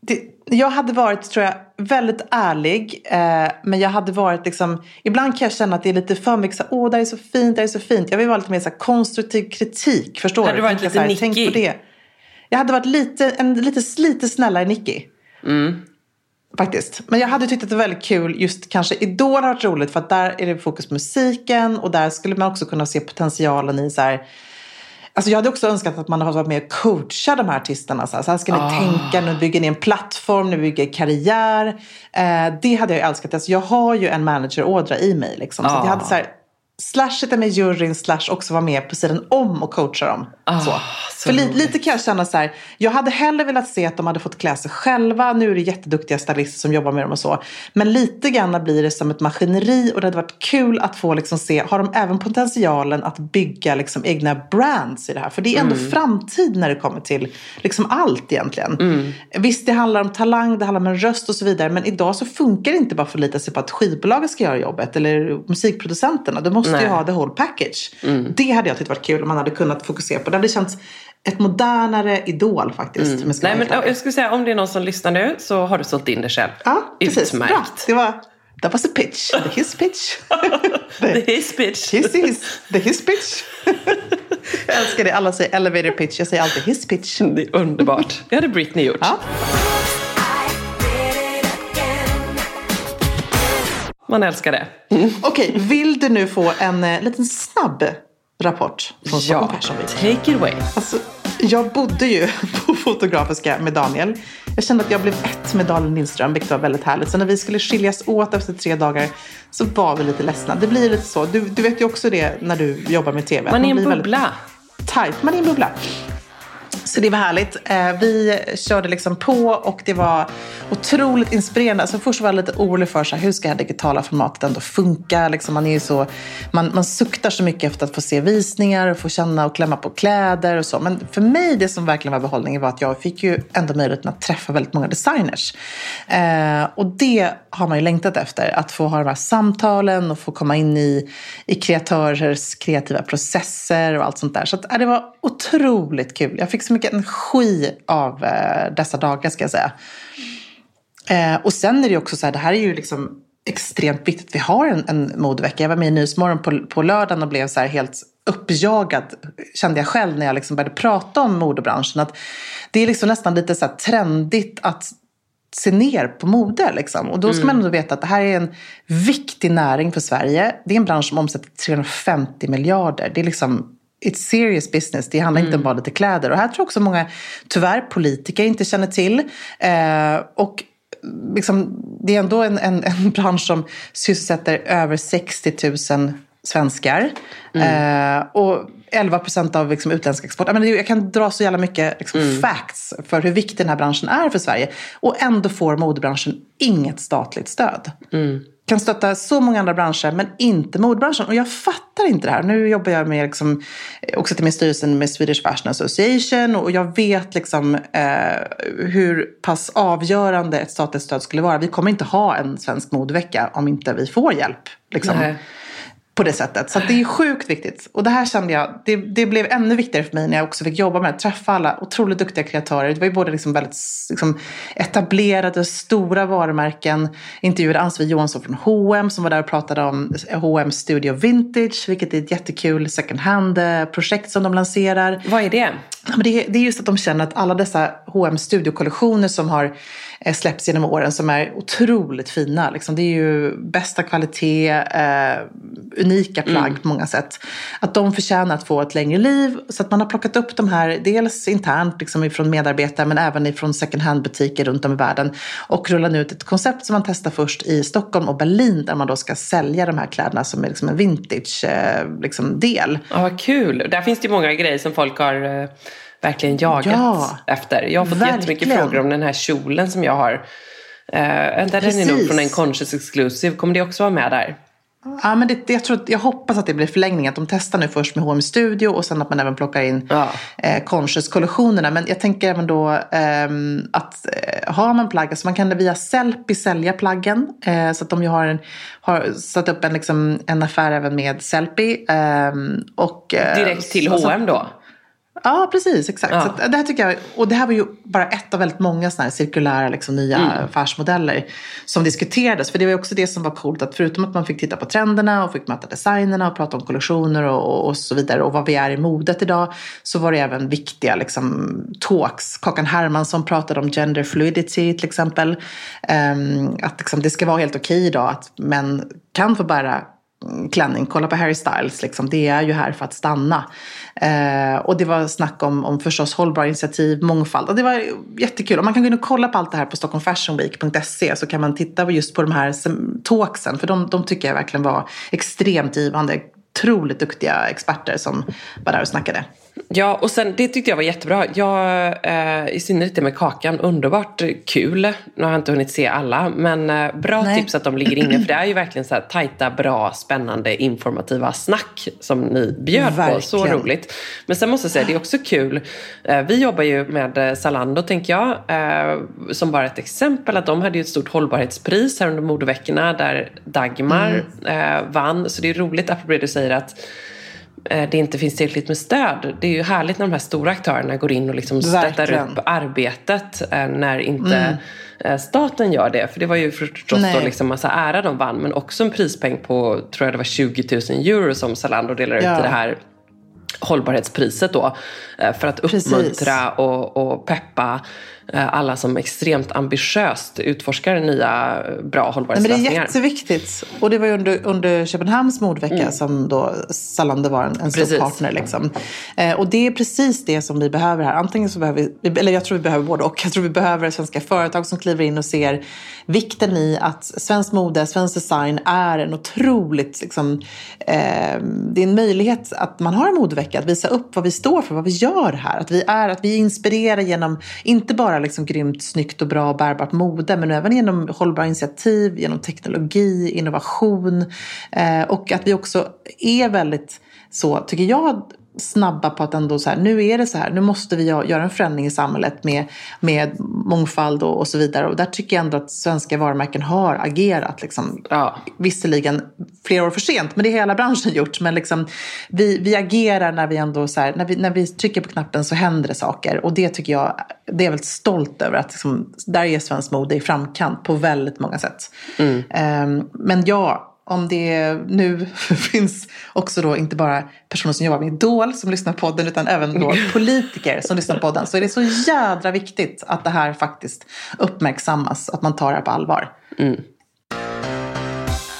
Speaker 3: det, jag hade varit, tror jag, väldigt ärlig. Eh, men jag hade varit liksom... Ibland kan jag känna att det är lite för mycket så här, åh, det här är så fint, det här är så fint. Jag vill vara lite mer så här, konstruktiv kritik, förstår
Speaker 2: Hade
Speaker 3: du?
Speaker 2: du varit lite
Speaker 3: så Tänk
Speaker 2: Nicky?
Speaker 3: på det. Jag hade varit lite, en, lite, lite snällare Nicky.
Speaker 2: Mm.
Speaker 3: Faktiskt. Men jag hade tyckt att det var väldigt kul, just kanske Idol har varit roligt för att där är det fokus på musiken och där skulle man också kunna se potentialen i så här, Alltså jag hade också önskat att man hade varit med och coacha de här artisterna. Så här, så här ska ni
Speaker 2: Ah.
Speaker 3: tänka, nu bygger ni en plattform, nu bygger karriär. Eh, det hade jag älskat. Alltså jag har ju en managerådra i mig. Liksom. Så att jag
Speaker 2: Ah.
Speaker 3: hade så här, slash sitta med juryn, slash också vara med på sidan om och coacha dem.
Speaker 2: Ah,
Speaker 3: så.
Speaker 2: så
Speaker 3: För li, lite kan jag känna så här, jag hade hellre velat se att de hade fått klä sig själva. Nu är det jätteduktiga stylister som jobbar med dem och så. Men lite grann blir det som ett maskineri och det hade varit kul att få liksom se, har de även potentialen att bygga liksom egna brands i det här? För det är ändå
Speaker 2: Mm.
Speaker 3: framtid när det kommer till liksom allt egentligen. Visst, det handlar om talang, det handlar om en röst och så vidare. Men idag så funkar det inte bara för att förlita sig på att skivbolaget ska göra jobbet eller musikproducenterna. Du måste ju
Speaker 2: Nej.
Speaker 3: ha the whole package.
Speaker 2: Mm.
Speaker 3: Det hade jag tyckt varit kul om man hade kunnat fokusera på. Det hade känts ett modernare idol faktiskt. ska
Speaker 2: Nej, men jag skulle säga om det är någon som lyssnar nu så har du sålt in det själv.
Speaker 3: Ja, precis. Bra.
Speaker 2: Utmärkt.
Speaker 3: Det var, that was a pitch. *laughs* *laughs* The his pitch.
Speaker 2: The his pitch.
Speaker 3: His, his, the his pitch. *laughs* jag älskar det. Alla säger elevator pitch. Jag säger alltid his pitch.
Speaker 2: Det är underbart. Det hade Britney gjort.
Speaker 3: Ja.
Speaker 2: Man älskar det.
Speaker 3: Okej, vill du nu få en eh, liten snabb rapport från Stockholm
Speaker 2: Ja,
Speaker 3: Fashion Week?
Speaker 2: take it away.
Speaker 3: Alltså, jag bodde ju *laughs* på Fotografiska med Daniel. Jag kände att jag blev ett med Daniel Lindström, vilket var väldigt härligt. Så när vi skulle skiljas åt efter tre dagar så var vi lite ledsna. Det blir lite så. Du, du vet ju också det när du jobbar med tv.
Speaker 2: Man är i en bubbla.
Speaker 3: Tight. Man är en bubbla. Så det var härligt. Eh, vi körde liksom på och det var otroligt inspirerande. Alltså först var jag lite orolig för så här, hur ska det här digitala formatet ändå funka. Liksom man, är ju så, man, man suktar så mycket efter att få se visningar och få känna och klämma på kläder och så. Men för mig det som verkligen var behållningen var att jag fick ju ändå möjligheten att träffa väldigt många designers. Eh, och det har man ju längtat efter. Att få ha de här samtalen och få komma in i, i kreatörers kreativa processer och allt sånt där. Så att, eh, det var otroligt kul. Jag fick så mycket energi av eh, dessa dagar ska jag säga. Eh, och sen är det ju också så här, det här är ju liksom extremt viktigt. Vi har en, en modevecka. Jag var med i Nyhetsmorgon på, på lördagen och blev så helt uppjagad, kände jag själv när jag liksom började prata om modebranschen. Att det är liksom nästan lite så trendigt att se ner på mode. Liksom. Och då ska man ändå veta att det här är en viktig näring för Sverige. Det är en bransch som omsätter 350 miljarder. Det är liksom It's serious business. Det handlar inte om bara lite kläder. Och här tror jag också många, tyvärr, politiker inte känner till. Eh, och liksom, det är ändå en, en, en *laughs* bransch som sysselsätter över 60 000 svenskar. Eh, och 11 procent av liksom, utländsk export. Menar, jag kan dra så jävla mycket liksom, facts för hur viktig den här branschen är för Sverige. Och ändå får modebranschen inget statligt stöd. Kan stötta så många andra branscher men inte modebranschen. Och jag fattar inte det här. Nu jobbar jag med liksom, också till min styrelsen med Swedish Fashion Association. Och jag vet liksom, eh, hur pass avgörande ett statligt stöd skulle vara. Vi kommer inte ha en svensk modevecka om inte vi får hjälp. Liksom
Speaker 2: Nej.
Speaker 3: På det sättet. Så att det är sjukt viktigt. Och det här kände jag, det, det blev ännu viktigare för mig när jag också fick jobba med det. Träffa alla otroligt duktiga kreatörer. Det var ju både liksom väldigt liksom, etablerade, stora varumärken. Intervjuade Ann-Sofie Johansson från H&M som var där och pratade om H&M Studio Vintage, vilket är ett jättekul second hand-projekt som de lanserar.
Speaker 2: Vad är det?
Speaker 3: Det, är- just att de känner att alla dessa H&M studiokollektioner som har eh, släppts genom åren som är otroligt fina. Liksom, det är ju bästa kvalitet, eh, unika plagg på många sätt. Att de förtjänar att få ett längre liv. Så att man har plockat upp de här, dels internt liksom ifrån medarbetare men även ifrån second hand-butiker runt om i världen. Och rullar nu ut ett koncept som man testar först i Stockholm och Berlin där man då ska sälja de här kläderna som är liksom en vintage eh, liksom del.
Speaker 2: Ja, vad kul. Där finns det ju många grejer som folk har eh, verkligen jagat
Speaker 3: Ja,
Speaker 2: efter. Jag har fått jättemycket
Speaker 3: verkligen.
Speaker 2: frågor om den här kjolen som jag har. Eh, där den är nog från en Conscious Exclusive. Kommer det också vara med där?
Speaker 3: Ja, men det, det, jag, tror, jag hoppas att det blir förlängning. Att de testar nu först med H&M Studio och sen att man även plockar in ja. eh, Conscious-kollektionerna. Men jag tänker även då eh, att eh, har man plagg, alltså man kan via Sellpy sälja plaggen. Eh, så att de ju har, en, har satt upp en, liksom, en affär även med Sellpy. Ehm, och,
Speaker 2: eh, Direkt till H&M då?
Speaker 3: Ja, precis. Exakt. Ja. Så det här tycker jag, och det här var ju bara ett av väldigt många såna här cirkulära liksom, nya mm. affärsmodeller som diskuterades. För det var också det som var coolt, att förutom att man fick titta på trenderna och fick möta designerna och prata om kollektioner och, och så vidare och vad vi är i modet idag, så var det även viktiga liksom, talks. Kakan Hermansson pratade om gender fluidity till exempel. Um, att liksom, det ska vara helt okej okay idag att män kan få bära klänning. Kolla på Harry Styles, liksom. det är ju här för att stanna. Eh, och det var snack om, om förstås hållbara initiativ, mångfald. Och det var jättekul. Och man kan gå in och kolla på allt det här på stockholmfashionweek.se så kan man titta just på de här talksen. För de, de tycker jag verkligen var extremt givande. Otroligt duktiga experter som var där och snackade.
Speaker 2: Ja, och sen det tyckte jag var jättebra. Jag, eh, I synnerhet det med kakan, underbart kul. Nu har jag inte hunnit se alla, men eh, bra Nej. tips att de ligger inne. För det är ju verkligen så här tajta, bra, spännande, informativa snack som ni bjöd verkligen. på. Så roligt. Men sen måste jag säga, det är också kul. Eh, vi jobbar ju med eh, Zalando, tänker jag. Eh, som bara ett exempel, att de hade ju ett stort hållbarhetspris här under modeveckorna där Dagmar mm. Eh, vann. Så det är roligt, apropå det du säger, att det inte finns tillräckligt med stöd. Det är ju härligt när de här stora aktörerna går in och liksom stöttar upp arbetet eh, när inte mm. Eh, staten gör det. För det var ju förstås Nej. då liksom massa ära de vann men också en prispeng på, tror jag det var 20 000 euro som Zalando delar ut ja. i det här hållbarhetspriset då. För att uppmuntra och, och peppa Eh, alla som extremt ambitiöst utforskar nya bra hållbarhetslösningar.
Speaker 3: Men det är jätteviktigt. Och det var ju under, under Köpenhamns modvecka mm. som då Zalando var en, en stor partner. Liksom. Eh, och det är precis det som vi behöver här. Antingen så behöver vi, eller jag tror vi behöver både och. Jag tror vi behöver svenska företag som kliver in och ser vikten i att svensk mode, svensk design är en otroligt, liksom, eh, det är en möjlighet att man har en modevecka, att visa upp vad vi står för, vad vi gör här. Att vi, är, att vi inspirerar genom, inte bara liksom grymt snyggt och bra och bärbart mode men även genom hållbara initiativ, genom teknologi, innovation eh, och att vi också är väldigt så, tycker jag, snabba på att ändå så här, nu är det så här, nu måste vi göra en förändring i samhället med, med mångfald och, och så vidare. Och där tycker jag ändå att svenska varumärken har agerat. Liksom. Ja. Visserligen flera år för sent, men det har hela branschen gjort. Men liksom, vi, vi agerar när vi ändå så här, när vi, när vi trycker på knappen så händer det saker. Och det tycker jag, det är jag väldigt stolt över. att liksom, Där är svensk mode i framkant på väldigt många sätt. Mm. Um, men ja, om det nu *laughs* finns också då inte bara personer som jobbar med Idol som lyssnar på podden utan även då *laughs* politiker som lyssnar på podden så är det så jädra viktigt att det här faktiskt uppmärksammas, att man tar det här på allvar. Mm.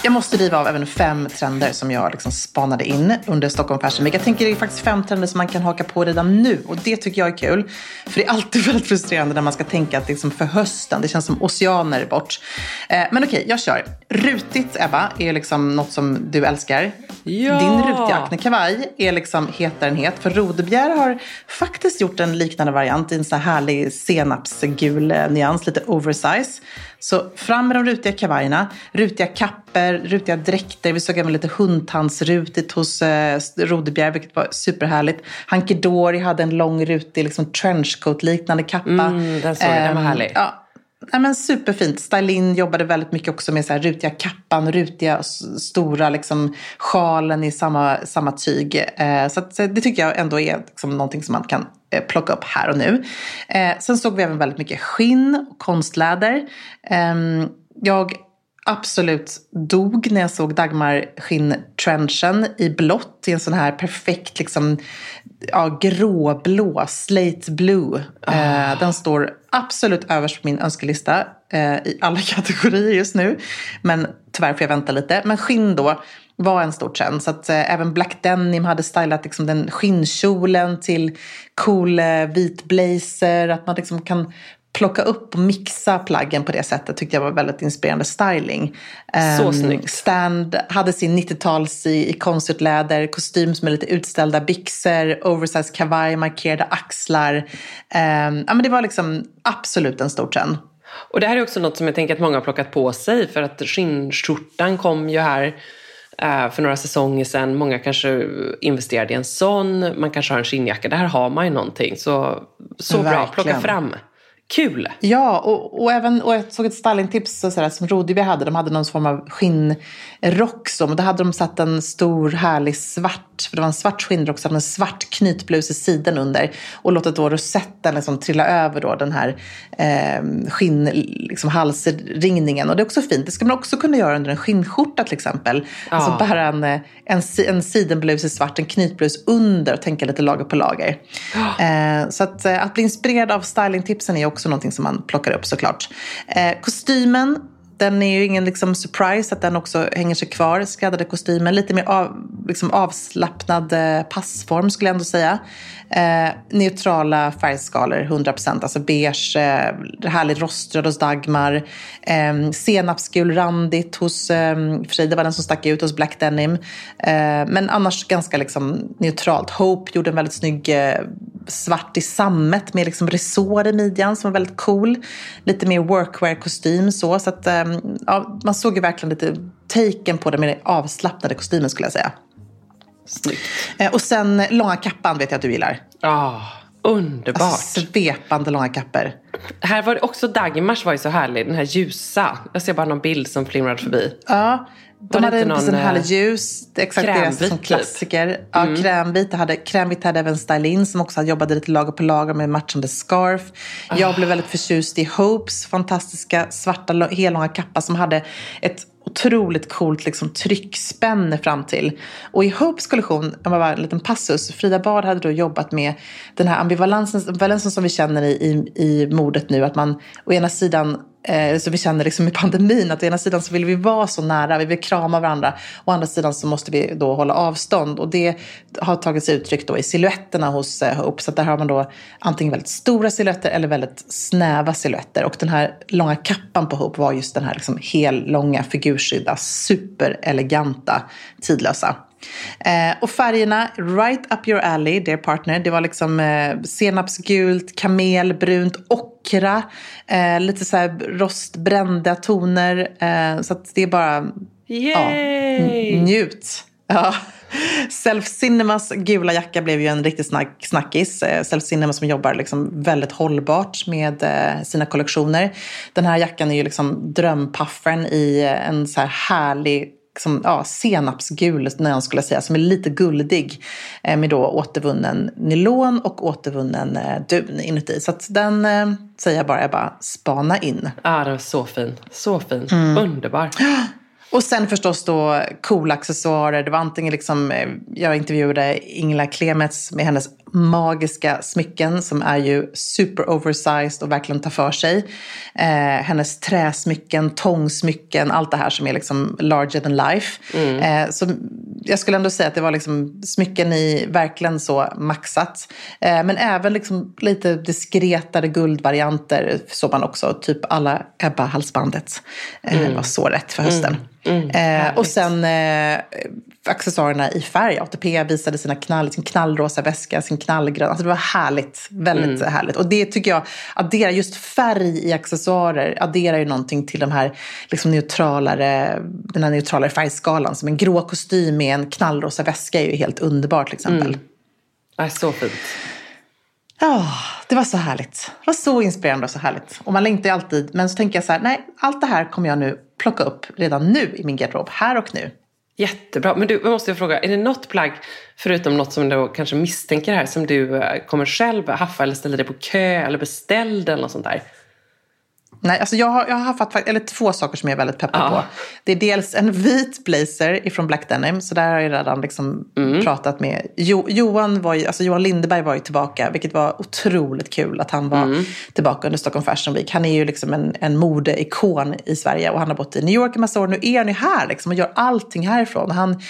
Speaker 3: Jag måste riva av även fem trender som jag liksom spanade in under Stockholm Fashion Week. Jag tänker det är faktiskt fem trender som man kan haka på redan nu och det tycker jag är kul. För det är alltid *laughs* väldigt frustrerande när man ska tänka att det liksom för hösten, det känns som oceaner bort. Eh, men okej, jag kör. Rutigt, Ebba, är liksom något som du älskar. Ja. Din rutiga aknekavaj är liksom hetare än het. För Rodebjer har faktiskt gjort en liknande variant i en sån här härlig senapsgul eh, nyans, lite oversize. Så fram med de rutiga kavajerna, rutiga kapper, rutiga dräkter. Vi såg även lite hundtandsrutigt hos eh, Rodebjer, vilket var superhärligt. Hanky Dory hade en lång rutig liksom, trenchcoat-liknande kappa.
Speaker 2: Mm, den såg jag, den var ehm, härlig.
Speaker 3: Ja, Nej, men superfint. Stylin jobbade väldigt mycket också med så här rutiga kappan, rutiga stora liksom, sjalen i samma, samma tyg. Eh, så, att, så det tycker jag ändå är liksom, någonting som man kan eh, plocka upp här och nu. Eh, sen såg vi även väldigt mycket skinn och konstläder. Eh, jag absolut dog när jag såg Dagmar skinntrenchen i blått i en sån här perfekt liksom, ja, gråblå, slate blue. Oh. den står absolut överst på min önskelista eh, i alla *laughs* kategorier just nu. Men tyvärr får jag vänta lite. Men skinn då var en stor trend. Så att eh, även Black Denim hade stylat liksom, den skinnkjolen till cool eh, vit blazer. Att man liksom kan plocka upp och mixa plaggen på det sättet tyckte jag var väldigt inspirerande styling.
Speaker 2: Så um, snyggt.
Speaker 3: Stand hade sin 90-tals i, i konstläder, kostym med lite utställda byxor, oversized kavaj, markerade axlar. Um, ja, men det var liksom absolut en stor trend.
Speaker 2: Och det här är också något som jag tänker att många har plockat på sig för att skinnskjortan kom ju här eh, för några säsonger sedan. Många kanske investerade i en sån. Man kanske har en skinnjacka. Där har man ju någonting. Så, så bra, plocka fram. Kul!
Speaker 3: Ja, och, och, även, och jag såg ett stylingtips så sådär, som Rodivi hade. De hade någon form av skinnrock. Men då hade de satt en stor härlig svart, för det var en svart skinnrock, så hade de en svart knytblus i sidan under. Och låtit då rosetten liksom trilla över då den här eh, skinn, liksom halsringningen. Och det är också fint. Det ska man också kunna göra under en skinnskjorta till exempel. Ja. Alltså bära en, en, en sidenblus i svart, en knytblus under och tänka lite lager på lager. Ja. Eh, så att, eh, att bli inspirerad av stylingtipsen är också också någonting som man plockar upp såklart. Eh, kostymen, den är ju ingen liksom surprise att den också hänger sig kvar, skräddade kostymen. Lite mer av, liksom avslappnad eh, passform skulle jag ändå säga. Eh, neutrala färgskalor, 100%. Alltså beige, eh, härligt roströd hos Dagmar. Eh, senapsgul randigt hos ehm, eh, Frida var den som stack ut hos Black Denim. Eh, men annars ganska liksom neutralt. Hope gjorde en väldigt snygg eh, svart i sammet med liksom resår i midjan som var väldigt cool. Lite mer workwear-kostym så. så att, eh, ja, man såg ju verkligen lite taken på det med den avslappnade kostymen skulle jag säga.
Speaker 2: Snyggt.
Speaker 3: Eh, och sen långa kappan vet jag att du gillar.
Speaker 2: Ja, oh, underbart.
Speaker 3: Alltså, svepande långa kappor.
Speaker 2: Här var det också Dagmars var ju så härlig, den här ljusa. Jag ser bara någon bild som flimrade förbi.
Speaker 3: Ja, de hade en någon, härlig eh, ljus. Exakt deras som typ? klassiker. Ja, mm. krämvit. Hade, krämvit hade även Stylin som också jobbade lite lager på lager med matchande scarf. Jag oh. blev väldigt förtjust i Hopes fantastiska svarta hellånga kappa som hade ett otroligt coolt liksom, tryckspänne fram till. Och i Hopes kollektion, om bara en liten passus, Frida Bard hade då jobbat med den här ambivalensen, ambivalensen som vi känner i, i, i modet nu. Att man å ena sidan eh, så vi känner liksom i pandemin att å ena sidan så vill vi vara så nära, vi vill krama varandra. Å andra sidan så måste vi då hålla avstånd. Och det har tagit sig uttryck då i siluetterna hos eh, Hope. Så där har man då antingen väldigt stora siluetter eller väldigt snäva siluetter. Och den här långa kappan på Hope var just den här liksom hel långa figurskydda, supereleganta, tidlösa. Eh, och färgerna, right up your alley, dear partner. Det var liksom eh, senapsgult, kamelbrunt, ockra, eh, lite så här rostbrända toner. Eh, så att det är bara...
Speaker 2: Yay!
Speaker 3: Ja, njut. Ja. Self Cinemas gula jacka blev ju en riktig snack, snackis. Eh, Self Cinema som jobbar liksom väldigt hållbart med eh, sina kollektioner. Den här jackan är ju liksom drömpaffern i en så här härlig liksom, ja, senapsgul när skulle säga, som är lite guldig eh, med då återvunnen nylon och återvunnen eh, dun inuti. Så att den eh, säger jag bara, jag bara spana in.
Speaker 2: Ja, den var så fin. Så fin. Mm. Underbar. *gasps* *gasps*
Speaker 3: Och sen förstås då coola accessoarer. Det var antingen liksom, eh, jag intervjuade Ingela Klemets med hennes magiska smycken som är ju super oversized och verkligen tar för sig. Eh, hennes träsmycken, tångsmycken, allt det här som är liksom larger than life. Mm. Eh, så jag skulle ändå säga att det var liksom smycken i verkligen så maxat. Eh, men även liksom lite diskretare guldvarianter såg man också. Typ alla Ebba-halsbandet. Eh, mm. var så rätt för hösten. Mm. Mm. och sen eh, accessoarerna i färg. ATP visade sina knall, sin knallrosa väska, sin knallgrön. Alltså det var härligt. Väldigt mm. härligt. Och det tycker jag adderar, just färg i accessoarer adderar ju någonting till de här liksom neutralare, den här neutralare färgskalan. Som en grå kostym med en knallrosa väska är ju helt underbart till exempel. Mm.
Speaker 2: Ja, så fint.
Speaker 3: Ja, oh, det var så härligt. Det var så inspirerande och så härligt. Och man längtar ju alltid. Men så tänker jag så här, nej, allt det här kommer jag nu plocka upp redan nu i min garderob, här och nu.
Speaker 2: Jättebra. Men du, måste jag fråga, är det något plagg, förutom något som du kanske misstänker här, som du eh, kommer själv haffa eller ställa dig på kö eller beställde eller något sånt där?
Speaker 3: Nej, alltså jag har, jag har haft eller två saker som jag är väldigt peppad ja. på. Det är dels en vit blazer ifrån Black Denim. Så där har jag redan liksom mm. pratat med. Jo, Johan, var ju, alltså Johan Lindeberg var ju tillbaka, vilket var otroligt kul att han var mm. tillbaka under Stockholm Fashion Week. Han är ju liksom en, en modeikon i Sverige och han har bott i New York en massa år. Nu är han ju här liksom och gör allting härifrån. Han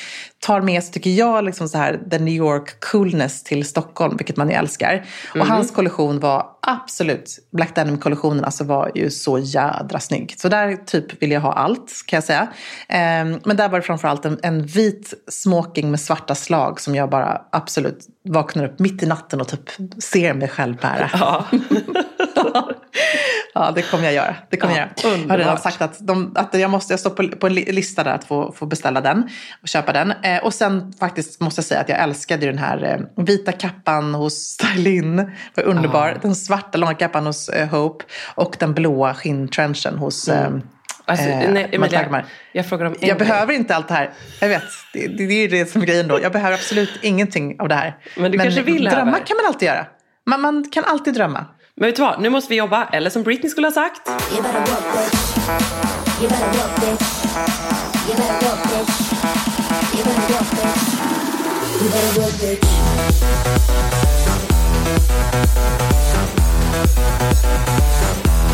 Speaker 3: tar med sig, tycker jag, liksom så här, the New York coolness till Stockholm, vilket man ju älskar. Mm. Och hans kollektion var absolut, Black Denim-kollektionen alltså var ju så jädra snygg. Så där typ vill jag ha allt, kan jag säga. Ehm, men där var det framförallt en, en vit smoking med svarta slag som jag bara absolut vaknar upp mitt i natten och typ ser mig själv bära.
Speaker 2: Ja. *laughs*
Speaker 3: ja, det kommer jag göra. Det kommer
Speaker 2: Ja,
Speaker 3: jag göra. Jag har redan sagt att, de, att jag, måste, jag står på, på en li- lista där att få, få beställa den och köpa den. Eh, och sen faktiskt måste jag säga att jag älskade den här eh, vita kappan hos Stylin. Var underbar. Den svarta långa kappan hos eh, Hope och den blåa skinntrenchen hos eh,
Speaker 2: Alltså,
Speaker 3: eh,
Speaker 2: nej, Emilia, jag frågar om
Speaker 3: Jag behöver inte allt det här. Jag vet, det, det, det är det som är grejen då. Jag behöver absolut ingenting av det här.
Speaker 2: Men du kanske vill
Speaker 3: drömma kan man alltid göra. Man, man kan alltid drömma.
Speaker 2: Men vet du vad, nu måste vi jobba. Eller som Britney skulle ha sagt.